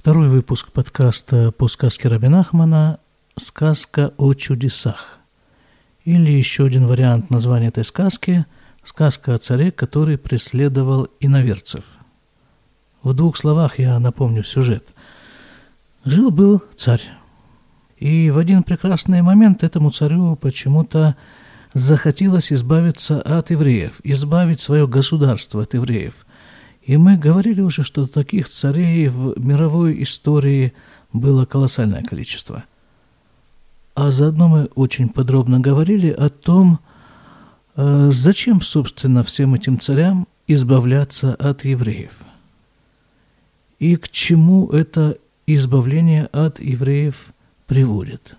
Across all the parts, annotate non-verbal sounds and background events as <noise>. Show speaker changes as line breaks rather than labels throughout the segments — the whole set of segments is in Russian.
Второй выпуск подкаста по сказке Рабинахмана «Сказка о чудесах». Или еще один вариант названия этой сказки – «Сказка о царе, который преследовал иноверцев». В двух словах я напомню сюжет. Жил-был царь. И в один прекрасный момент этому царю почему-то захотелось избавиться от евреев, избавить свое государство от евреев. И мы говорили уже, что таких царей в мировой истории было колоссальное количество. А заодно мы очень подробно говорили о том, э, зачем, собственно, всем этим царям избавляться от евреев. И к чему это избавление от евреев приводит.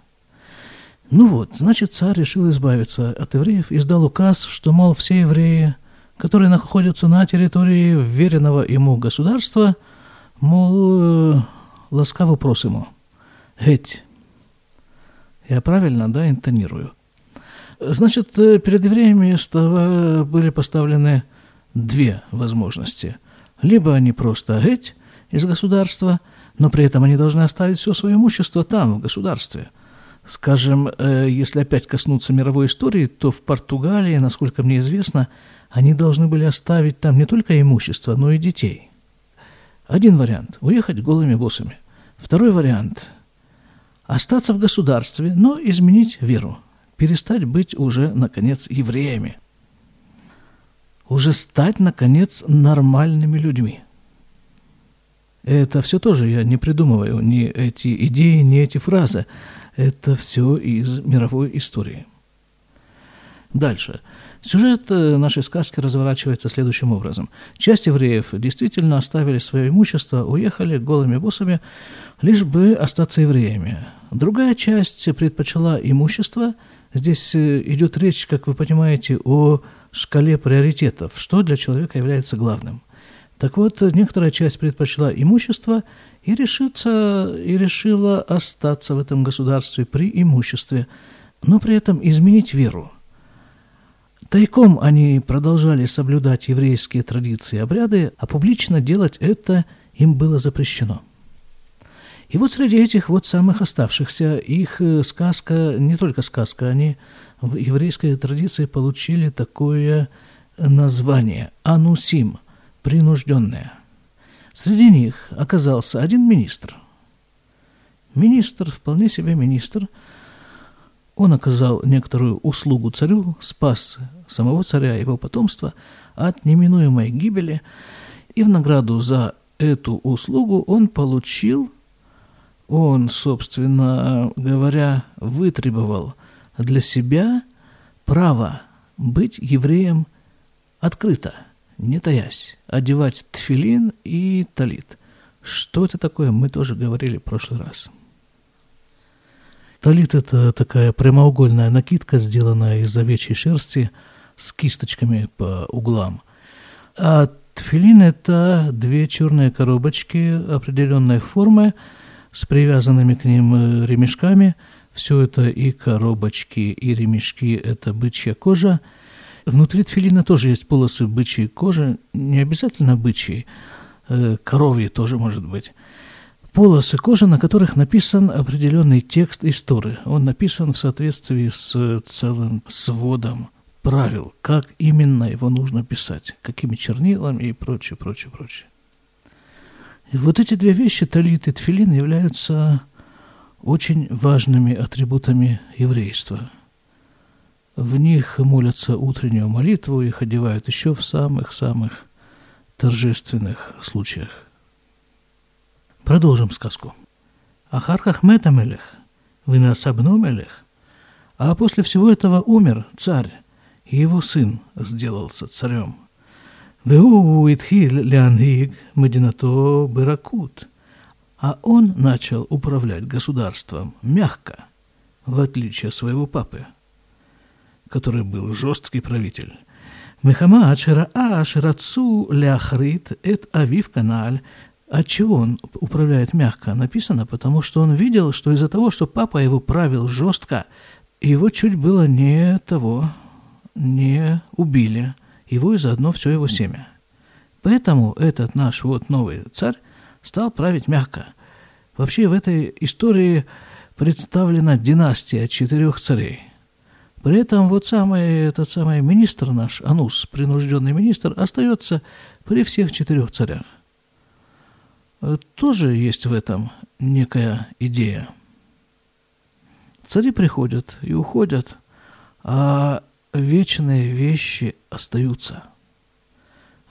Ну вот, значит, царь решил избавиться от евреев, издал указ, что, мол, все евреи, которые находятся на территории веренного ему государства, мол, э, ласкаво просимо. Геть. Я правильно, да, интонирую? Значит, э, перед евреями были поставлены две возможности. Либо они просто геть из государства, но при этом они должны оставить все свое имущество там, в государстве – Скажем, э, если опять коснуться мировой истории, то в Португалии, насколько мне известно, они должны были оставить там не только имущество, но и детей. Один вариант – уехать голыми боссами. Второй вариант – остаться в государстве, но изменить веру, перестать быть уже, наконец, евреями. Уже стать, наконец, нормальными людьми. Это все тоже я не придумываю, ни эти идеи, ни эти фразы – это все из мировой истории. Дальше. Сюжет э, нашей сказки разворачивается следующим образом. Часть евреев действительно оставили свое имущество, уехали голыми боссами, лишь бы остаться евреями. Другая часть предпочла имущество. Здесь э, идет речь, как вы понимаете, о шкале приоритетов, что для человека является главным. Так вот, некоторая часть предпочла имущество и, решится, и решила остаться в этом государстве при имуществе, но при этом изменить веру. Тайком они продолжали соблюдать еврейские традиции и обряды, а публично делать это им было запрещено. И вот среди этих вот самых оставшихся их э, сказка, не только сказка, они в еврейской традиции получили такое название – анусим – принужденное – Среди них оказался один министр. Министр, вполне себе министр. Он оказал некоторую услугу царю, спас самого царя и его потомство от неминуемой гибели, и в награду за эту услугу он получил, он, собственно говоря, вытребовал для себя право быть евреем открыто – не таясь, одевать тфилин и талит. Что это такое, мы тоже говорили в прошлый раз. Талит – это такая прямоугольная накидка, сделанная из овечьей шерсти с кисточками по углам. А тфилин – это две черные коробочки определенной формы с привязанными к ним э, ремешками. Все это и коробочки, и ремешки – это бычья кожа – Внутри тфилина тоже есть полосы бычьей кожи, не обязательно бычьей, э, коровьей тоже может быть. Полосы кожи, на которых написан определенный текст истории. Он написан в соответствии с целым сводом правил, как именно его нужно писать, какими чернилами и прочее, прочее, прочее. И вот эти две вещи, талит и тфилин, являются очень важными атрибутами еврейства – в них молятся утреннюю молитву, их одевают еще в самых-самых торжественных случаях. Продолжим сказку. Ахархах Метамелех, Винасабну Мелех, а после всего этого умер царь, и его сын сделался царем. Веу Итхил Леангиг Мединато Беракут, а он начал управлять государством мягко, в отличие от своего папы – который был жесткий правитель. Мехамад Шираа Ширацу Ляхрит Эт Авив Каналь. Отчего он управляет мягко? Написано, потому что он видел, что из-за того, что папа его правил жестко, его чуть было не того, не убили. Его и заодно все его семя. Поэтому этот наш вот новый царь стал править мягко. Вообще в этой истории представлена династия четырех царей. При этом вот самый, этот самый министр наш, Анус, принужденный министр, остается при всех четырех царях. Э, тоже есть в этом некая идея. Цари приходят и уходят, а вечные вещи остаются.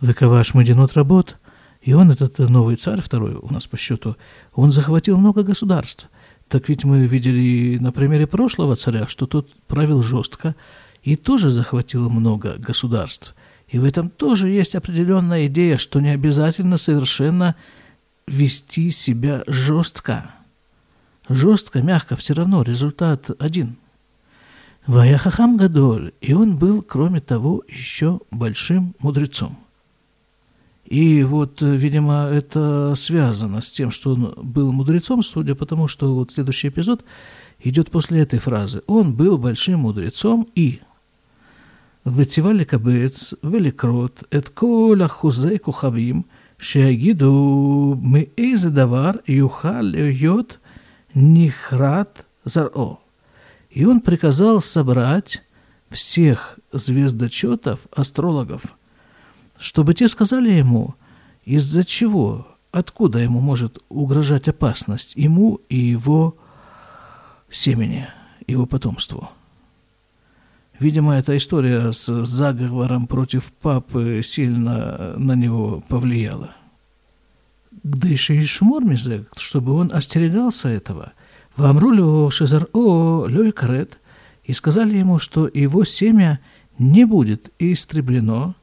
Выковаш Мадинот работ, и он, этот новый царь, второй у нас по счету, он захватил много государств. Так ведь мы видели на примере прошлого царя, что тот правил жестко и тоже захватил много государств. И в этом тоже есть определенная идея, что не обязательно совершенно вести себя жестко. Жестко, мягко, все равно результат один. Ваяхахам Гадоль, и он был, кроме того, еще большим мудрецом. И вот, видимо, это связано с тем, что он был мудрецом, судя по тому, что вот следующий эпизод идет после этой фразы. Он был большим мудрецом и Вытивали кабец, великрот, эт кола хузей кухавим, шеагиду мы эйзадавар юхал йот нихрат заро. И он приказал собрать всех звездочетов, астрологов, чтобы те сказали ему, из-за чего, откуда ему может угрожать опасность ему и его семени, его потомству. Видимо, эта история с заговором против папы сильно на него повлияла. Гдыши и Шмормизе, чтобы он остерегался этого, Вамрулю Шезар-О Лёйкарет, и сказали ему, что его семя не будет истреблено,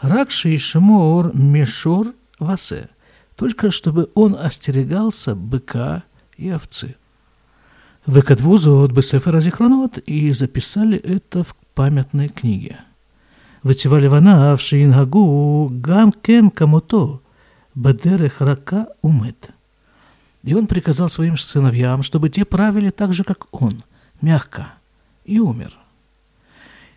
Ракши и Шмор Мешур Васе, только чтобы он остерегался быка и овцы. Выкатву зод бесефера зихронот и записали это в памятной книге. Вытевали вана в Шиингагу гам кен камото бадерех рака умет. И он приказал своим сыновьям, чтобы те правили так же, как он, мягко, и умер.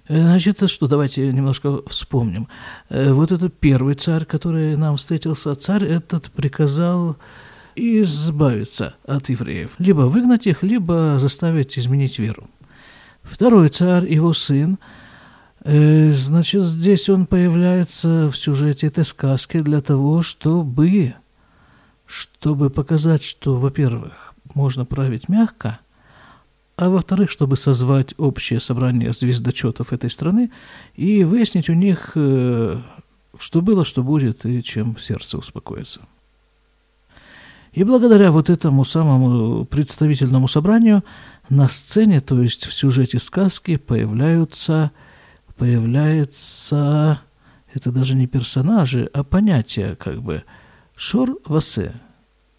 Значит, что, давайте немножко вспомним. Э, вот этот первый царь, который нам встретился, царь этот приказал избавиться от евреев. Либо выгнать их, либо заставить изменить веру. Второй царь, его сын, э, значит, здесь он появляется в сюжете этой сказки для того, чтобы, чтобы показать, что, во-первых, можно править мягко, а во-вторых, чтобы созвать общее собрание звездочетов этой страны и выяснить у них, э, что было, что будет, и чем сердце успокоится. И благодаря вот этому самому представительному собранию на сцене, то есть в сюжете сказки, появляются, появляется, это даже не персонажи, а понятия как бы шор-васе,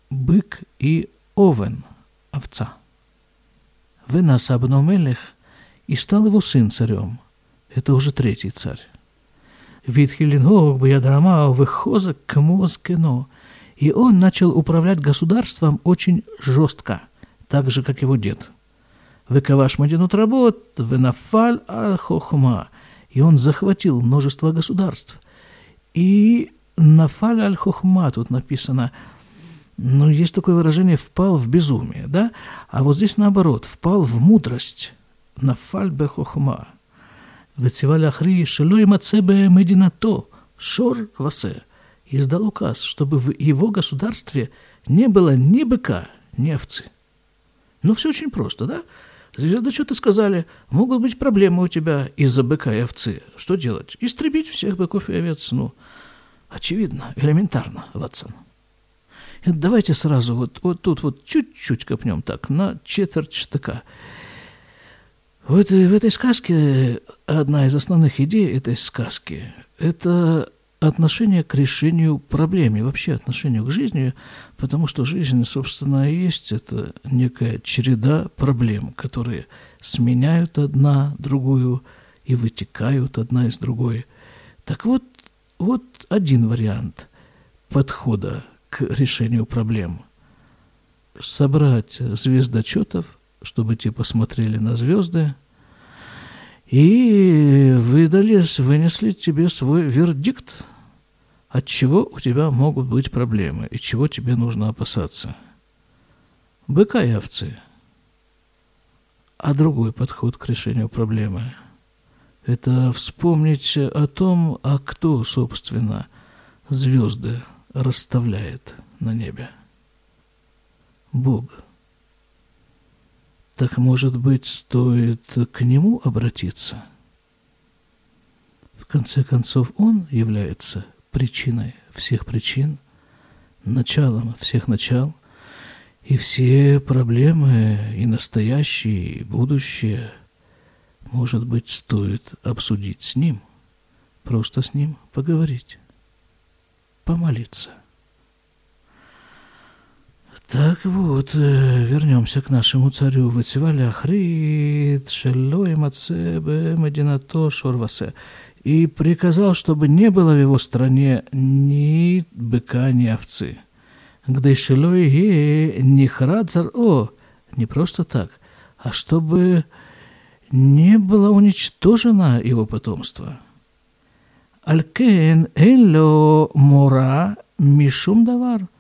бык и овен, овца. Вынас Абномелех, и стал его сын царем. Это уже третий царь. Витхилингог Баядрама выхоза к мозкено – и он начал управлять государством очень жестко, так же, как его дед. Выковаш мадинут работ, венафаль аль-хохма. И он захватил множество государств. И нафаль аль-хохма тут написано, ну, есть такое выражение «впал в безумие», да? А вот здесь наоборот, «впал в мудрость». Нафаль бе хохма. Вециваль ахри шелой мацебе мединато, шор васе издал указ, чтобы в его государстве не было ни быка, ни овцы. Ну, все очень просто, да? Звездочеты сказали, могут быть проблемы у тебя из-за быка и овцы. Что делать? Истребить всех быков и овец. Ну, очевидно, элементарно, Ватсон. И давайте сразу вот, вот тут вот чуть-чуть копнем так, на четверть штыка. Этой, в этой сказке одна из основных идей этой сказки – это отношение к решению проблем и вообще отношению к жизни, потому что жизнь, собственно, и есть это некая череда проблем, которые сменяют одна другую и вытекают одна из другой. Так вот, вот один вариант подхода к решению проблем. Собрать звездочетов, чтобы те посмотрели на звезды – и выдали, вынесли тебе свой вердикт, от чего у тебя могут быть проблемы и чего тебе нужно опасаться. быка и овцы. А другой подход к решению проблемы – это вспомнить о том, а кто, собственно, звезды расставляет на небе. Бог. Так, может быть, стоит к Нему обратиться? В конце концов, Он является причиной всех причин, началом всех начал, и все проблемы, и настоящие, и будущее, может быть, стоит обсудить с Ним, просто с Ним поговорить, помолиться. Так вот, э, вернемся к нашему царю. Вативаля Ахрид, Шелоем Ацебе, Мединато, Шорвасе. И приказал, чтобы не было в его стране ни быка, ни овцы. Где Шелой Ге, ни Храдзар, о, не просто так, а чтобы не было уничтожено его потомство. Алькен элло мора мишум давар –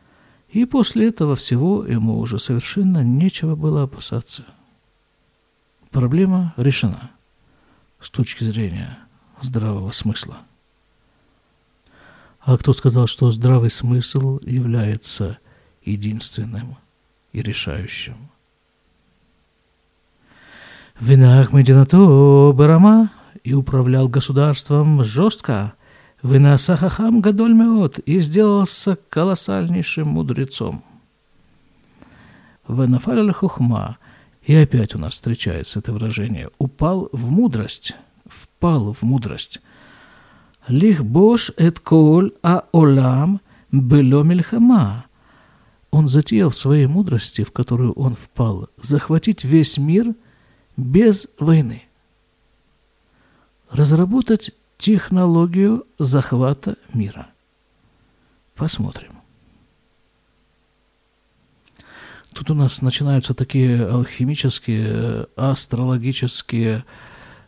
и после этого всего ему уже совершенно нечего было опасаться. Проблема решена с точки зрения здравого смысла. А кто сказал, что здравый смысл является единственным и решающим? Винах Мединато Барама и управлял государством жестко, Вынаса хахам гадоль меот и сделался колоссальнейшим мудрецом. Венафаль хухма, и опять у нас встречается это выражение, упал в мудрость, впал в мудрость. Лих бош эт коль а олам было мельхама. Он затеял в своей мудрости, в которую он впал, захватить весь мир без войны. Разработать технологию захвата мира. Посмотрим. Тут у нас начинаются такие алхимические, астрологические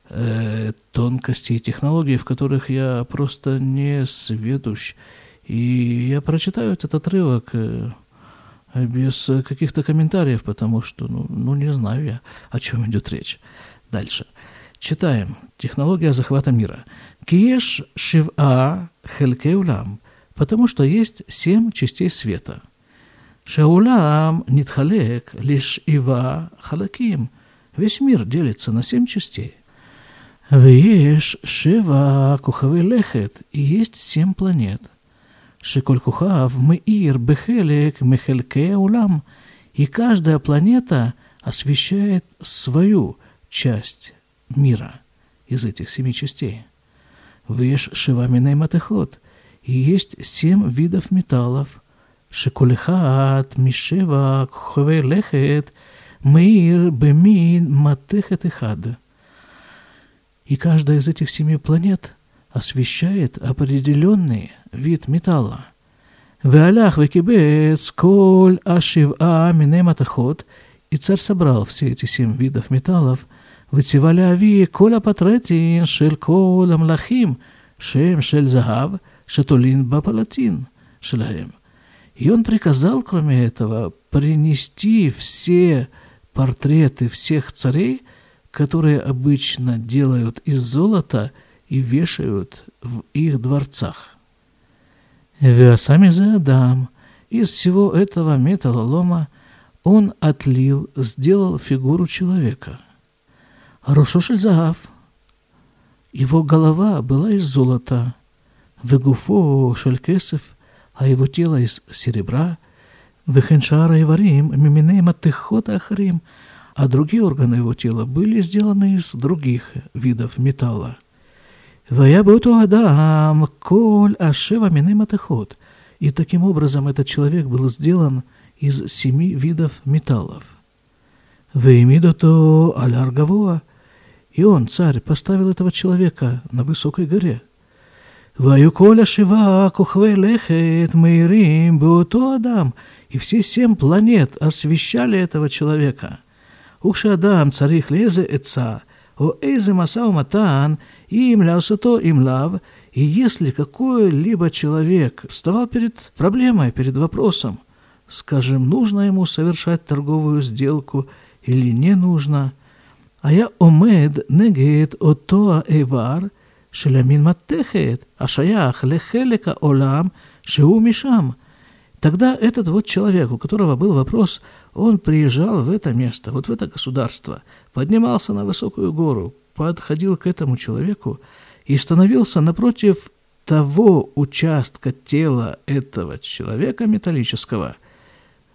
э, тонкости и технологии, в которых я просто не сведущ. И я прочитаю этот отрывок э, без каких-то комментариев, потому что, ну, ну, не знаю я, о чем идет речь. Дальше. Читаем. Технология захвата мира. Киеш шива хельке улам, потому что есть семь частей света. Шаулам нитхалек лишь ива халаким. Весь мир делится на семь частей. Вееш шива кухавы лехет, и есть семь планет. Шиколь кухав меир бехелек мехельке улам, и каждая планета освещает свою часть мира из этих семи частей. Веш шиваминей матехот. И есть семь видов металлов. Шекулихат, мишева, кхове лехет, мир, бемин, матехет и хад. И каждая из этих семи планет освещает определенный вид металла. «Веалях векибец коль ашива минематахот» эм, И царь собрал все эти семь видов металлов, «Вытиваля ави коля патретин шель коль амлахим шем шель загав шатулин бапалатин шелаем». И он приказал, кроме этого, принести все портреты всех царей, которые обычно делают из золота – и вешают в их дворцах. Веасами за Адам, из всего этого металлолома он отлил, сделал фигуру человека – Рошошель Загав. Его голова была из золота, вегуфо шелькесов, а его тело из серебра, вехеншара и варим, миминейма тыхота ахарим, а другие органы его тела были сделаны из других видов металла. Вая буту адам коль ашева минейма тыхот. И таким образом этот человек был сделан из семи видов металлов. Веймидото аляр гавоа, и он, царь, поставил этого человека на высокой горе. Ваюколя шива кухве лехет мейрим буто адам. И все семь планет освещали этого человека. Укша адам царих лезе эца, о эйзе масау матан, и имлялся то имляв, и если какой-либо человек вставал перед проблемой, перед вопросом, скажем, нужно ему совершать торговую сделку или не нужно, а я омед негет отоа эвар шелямин маттехет, а шаях лехелека олам шеу мишам. Тогда этот вот человек, у которого был вопрос, он приезжал в это место, вот в это государство, поднимался на высокую гору, подходил к этому человеку и становился напротив того участка тела этого человека металлического,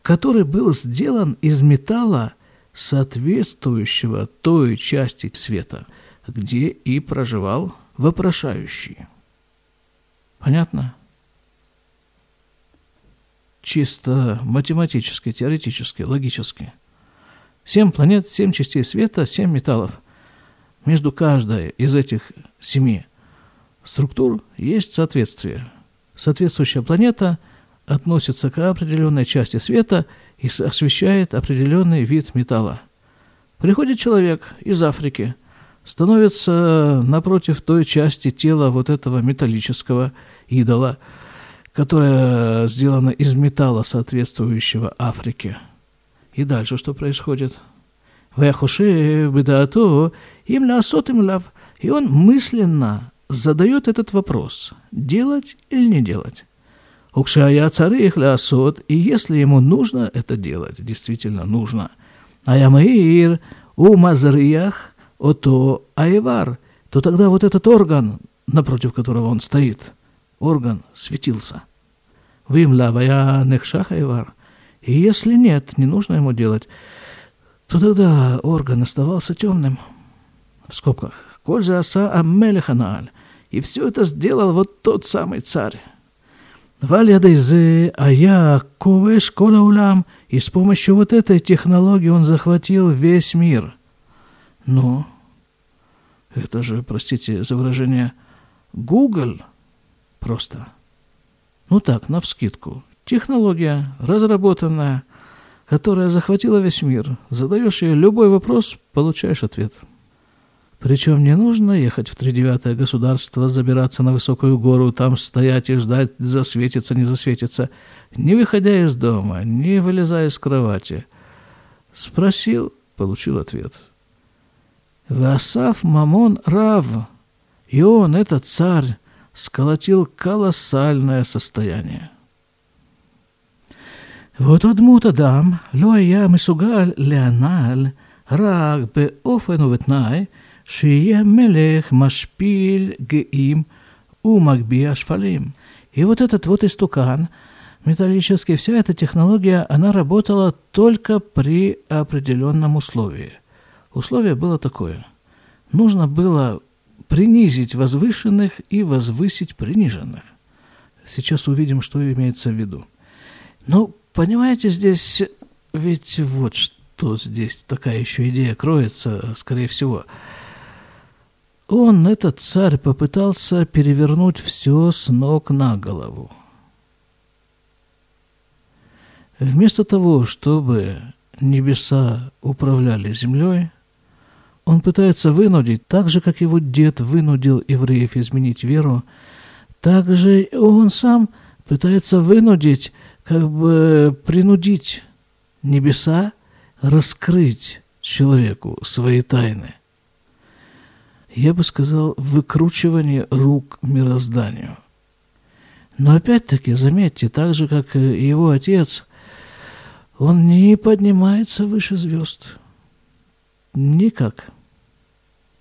который был сделан из металла, соответствующего той части света, где и проживал вопрошающий. Понятно? Чисто математически, теоретически, логически. Семь планет, семь частей света, семь металлов. Между каждой из этих семи структур есть соответствие. Соответствующая планета относится к определенной части света и освещает определенный вид металла. Приходит человек из Африки, становится напротив той части тела вот этого металлического идола, которая сделана из металла, соответствующего Африке. И дальше что происходит? Вяхушев бедаато им лясот им лав. И он мысленно задает этот вопрос, делать или не делать. Укшая царих лясот, и если ему нужно это делать, действительно нужно. А я маир у мазриях ото айвар, то тогда вот этот орган, напротив которого он стоит, орган светился. Вим лавая нехшах айвар. И если нет, не нужно ему делать, то тогда орган оставался темным. В скобках. Кольза аса аммелеханааль. И все это сделал вот тот самый царь. Вальядайзе, а я ковеш улям. И с помощью вот этой технологии он захватил весь мир. Но это же, простите за выражение, Google просто. Ну так, навскидку. Технология, разработанная – которая захватила весь мир. Задаешь ей любой вопрос, получаешь ответ. Причем не нужно ехать в тридевятое государство, забираться на высокую гору, там стоять и ждать, засветится, не засветится, не выходя из дома, не вылезая из кровати. Спросил, получил ответ. Васав Мамон Рав, и он, этот царь, сколотил колоссальное состояние. ואותו דמות אדם לא היה מסוגל להנ"ל רק באופן ובתנאי שיהיה מלך משפיל גאים ומגביה шфалим. И вот этот вот истукан металлический, вся эта технология, она работала только при определенном условии. Условие было такое. Нужно было принизить возвышенных и возвысить приниженных. Сейчас увидим, что имеется в виду. Но Понимаете, здесь ведь вот что здесь такая еще идея кроется, скорее всего. Он, этот царь, попытался перевернуть все с ног на голову. Вместо того, чтобы небеса управляли землей, он пытается вынудить, так же, как его дед вынудил евреев изменить веру, так же он сам пытается вынудить как бы принудить небеса раскрыть человеку свои тайны. Я бы сказал, выкручивание рук мирозданию. Но опять-таки, заметьте, так же, как и его отец, он не поднимается выше звезд. Никак.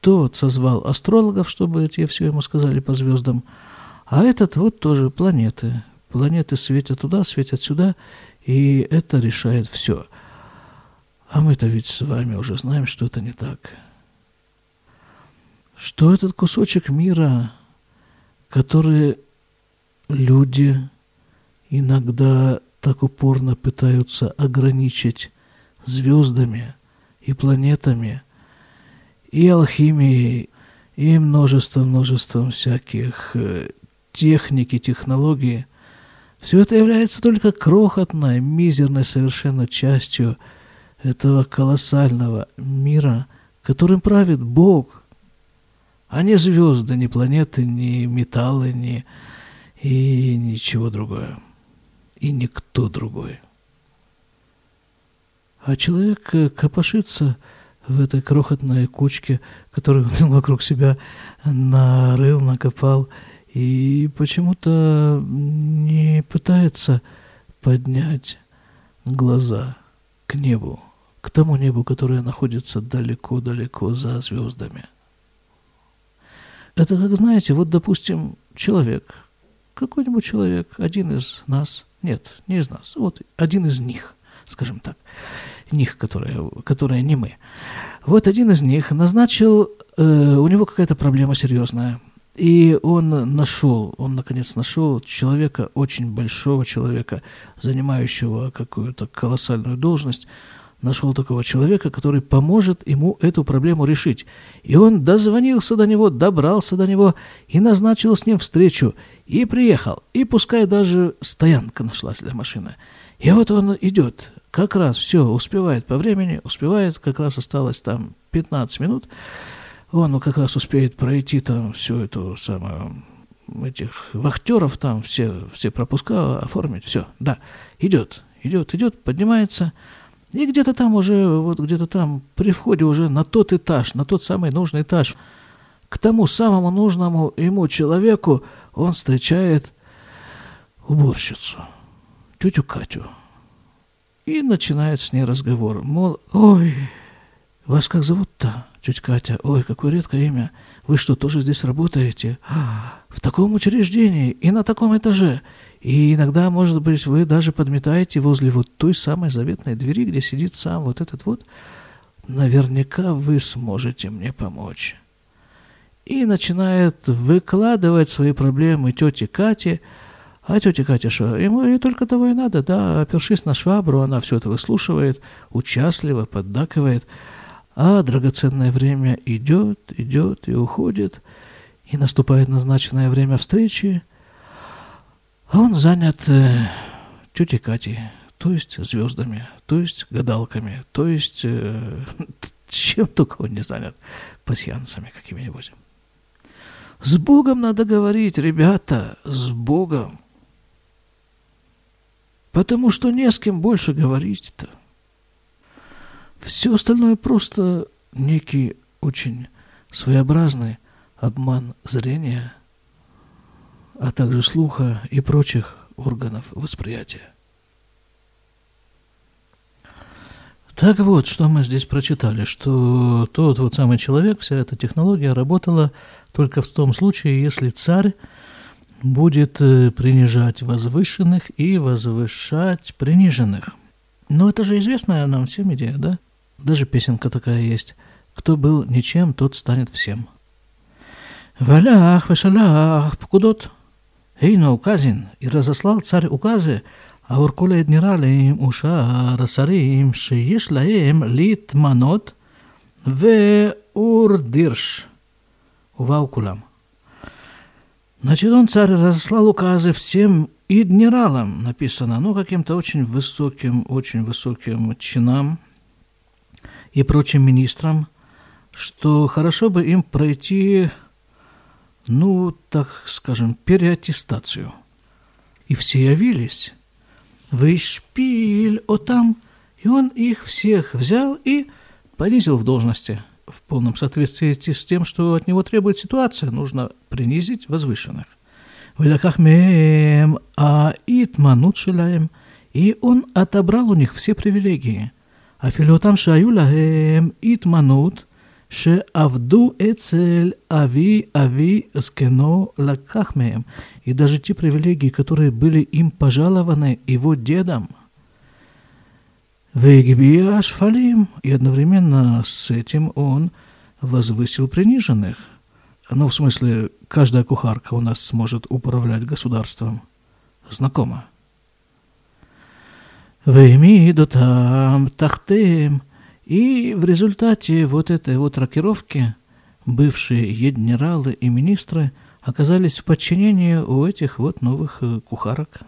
Тот созвал астрологов, чтобы те все ему сказали по звездам, а этот вот тоже планеты, Планеты светят туда, светят сюда, и это решает все. А мы-то ведь с вами уже знаем, что это не так. Что этот кусочек мира, который люди иногда так упорно пытаются ограничить звездами и планетами, и алхимией, и множеством-множеством всяких э, техник и технологий – все это является только крохотной, мизерной совершенно частью этого колоссального мира, которым правит Бог, а не звезды, ни планеты, ни металлы, ни и ничего другое. И никто другой. А человек э, копошится в этой крохотной кучке, которую он <laughs> вокруг себя нарыл, накопал, и почему-то не пытается поднять глаза к небу, к тому небу, которое находится далеко-далеко за звездами. Это как, знаете, вот, допустим, человек, какой-нибудь человек, один из нас, нет, не из нас, вот один из них, скажем так, них, которые, которые не мы. Вот один из них назначил, э, у него какая-то проблема серьезная, и он нашел, он наконец нашел человека, очень большого человека, занимающего какую-то колоссальную должность, нашел такого человека, который поможет ему эту проблему решить. И он дозвонился до него, добрался до него и назначил с ним встречу. И приехал. И пускай даже стоянка нашлась для машины. И вот он идет, как раз все, успевает по времени, успевает, как раз осталось там 15 минут. Он как раз успеет пройти там всю эту самую этих вахтеров там все, все пропуска оформить, все, да, идет, идет, идет, поднимается, и где-то там уже, вот где-то там, при входе уже на тот этаж, на тот самый нужный этаж, к тому самому нужному ему человеку он встречает уборщицу, тетю Катю. И начинает с ней разговор. Мол, ой, вас как зовут-то, тетя Катя? Ой, какое редкое имя. Вы что, тоже здесь работаете? В таком учреждении и на таком этаже. И иногда, может быть, вы даже подметаете возле вот той самой заветной двери, где сидит сам вот этот вот. Наверняка вы сможете мне помочь. И начинает выкладывать свои проблемы тете Кате. А тетя Катя что? Ему ей только того и надо, да, опершись на швабру, она все это выслушивает, участливо поддакивает. А драгоценное время идет, идет и уходит, и наступает назначенное время встречи – а он занят э, тетей Катей, то есть звездами, то есть гадалками, то есть э, <laughs> чем только он не занят, пассианцами какими-нибудь. С Богом надо говорить, ребята, с Богом. Потому что не с кем больше говорить-то. Все остальное просто некий очень своеобразный обман зрения – а также слуха и прочих органов восприятия. Так вот, что мы здесь прочитали, что тот вот самый человек, вся эта технология работала только в том случае, если царь будет э, принижать возвышенных и возвышать приниженных. Но это же известная нам всем идея, да? Даже песенка такая есть. Кто был ничем, тот станет всем. Валях, вешалях, покудот. Эйно указин. И разослал царь указы, а уркуля адмиралим ушар сарим им лаем литманот ве урдирш. Уваукулам. Значит, он, царь, разослал указы всем и адмиралам, написано, ну, каким-то очень высоким, очень высоким чинам – и прочим министрам, что хорошо бы им пройти ну, так скажем, переаттестацию. И все явились. Вы шпиль, о там. И он их всех взял и понизил в должности. В полном соответствии с тем, что от него требует ситуация, нужно принизить возвышенных. Веляках мем а итманут шилаем. И он отобрал у них все привилегии. А филотам шаюлаем итманут – שעבדו אצל אבי אבי זקנו לקח מהם. И даже те привилегии, которые были им пожалованы его дедом. Вегбия Ашфалим. И одновременно с этим он возвысил приниженных. Ну, в смысле, каждая кухарка у нас сможет управлять государством. Знакомо. Веймиду там тахтем – и в результате вот этой вот рокировки бывшие генералы и министры оказались в подчинении у этих вот новых э, кухарок.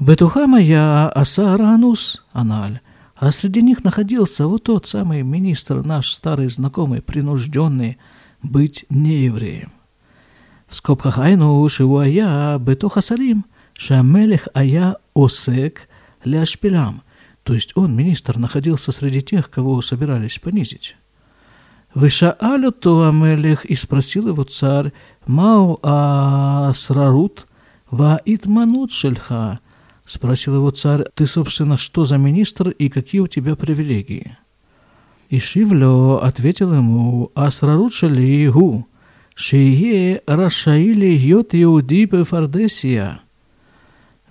Бетухама я Асаранус Аналь, а среди них находился вот тот самый министр, наш старый знакомый, принужденный быть неевреем. В скобках Айну Шивуая Бетуха Салим Шамелех Ая Осек Ляшпилям – То есть он, министр, находился среди тех, кого собирались понизить. Вышаалю то Амелех и спросил его царь, Мау Асрарут ва Итманут Шельха. Спросил его царь, ты, собственно, что за министр и какие у тебя привилегии? И Шивлё ответил ему, Асрарут Шелигу, Шие Рашаили Йот Иуди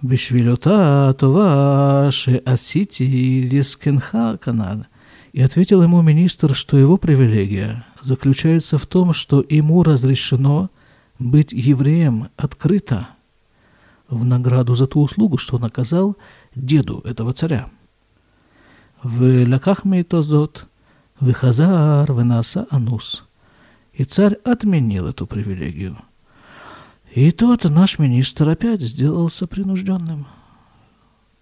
Бефардесия. Бишвилюта Това Шеасити Лискенха Канад. И ответил ему министр, что его привилегия заключается в том, что ему разрешено быть евреем открыто в награду за ту услугу, что он оказал деду этого царя. В лакахме тозот, в хазар, в наса анус. И царь отменил эту привилегию. И тот наш министр опять сделался принужденным,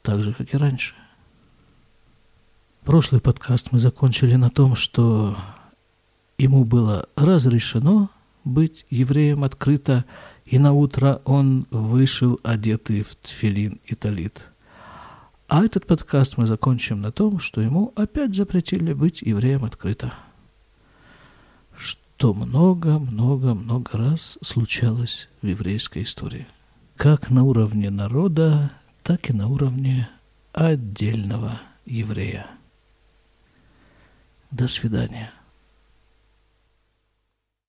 так же, как и раньше – Прошлый подкаст мы закончили на том, что ему было разрешено быть евреем открыто, и на утро он вышел одетый в тфилин и талит. А этот подкаст мы закончим на том, что ему опять запретили быть евреем открыто. Что много-много-много раз случалось в еврейской истории. Как на уровне народа, так и на уровне отдельного еврея. До свидания.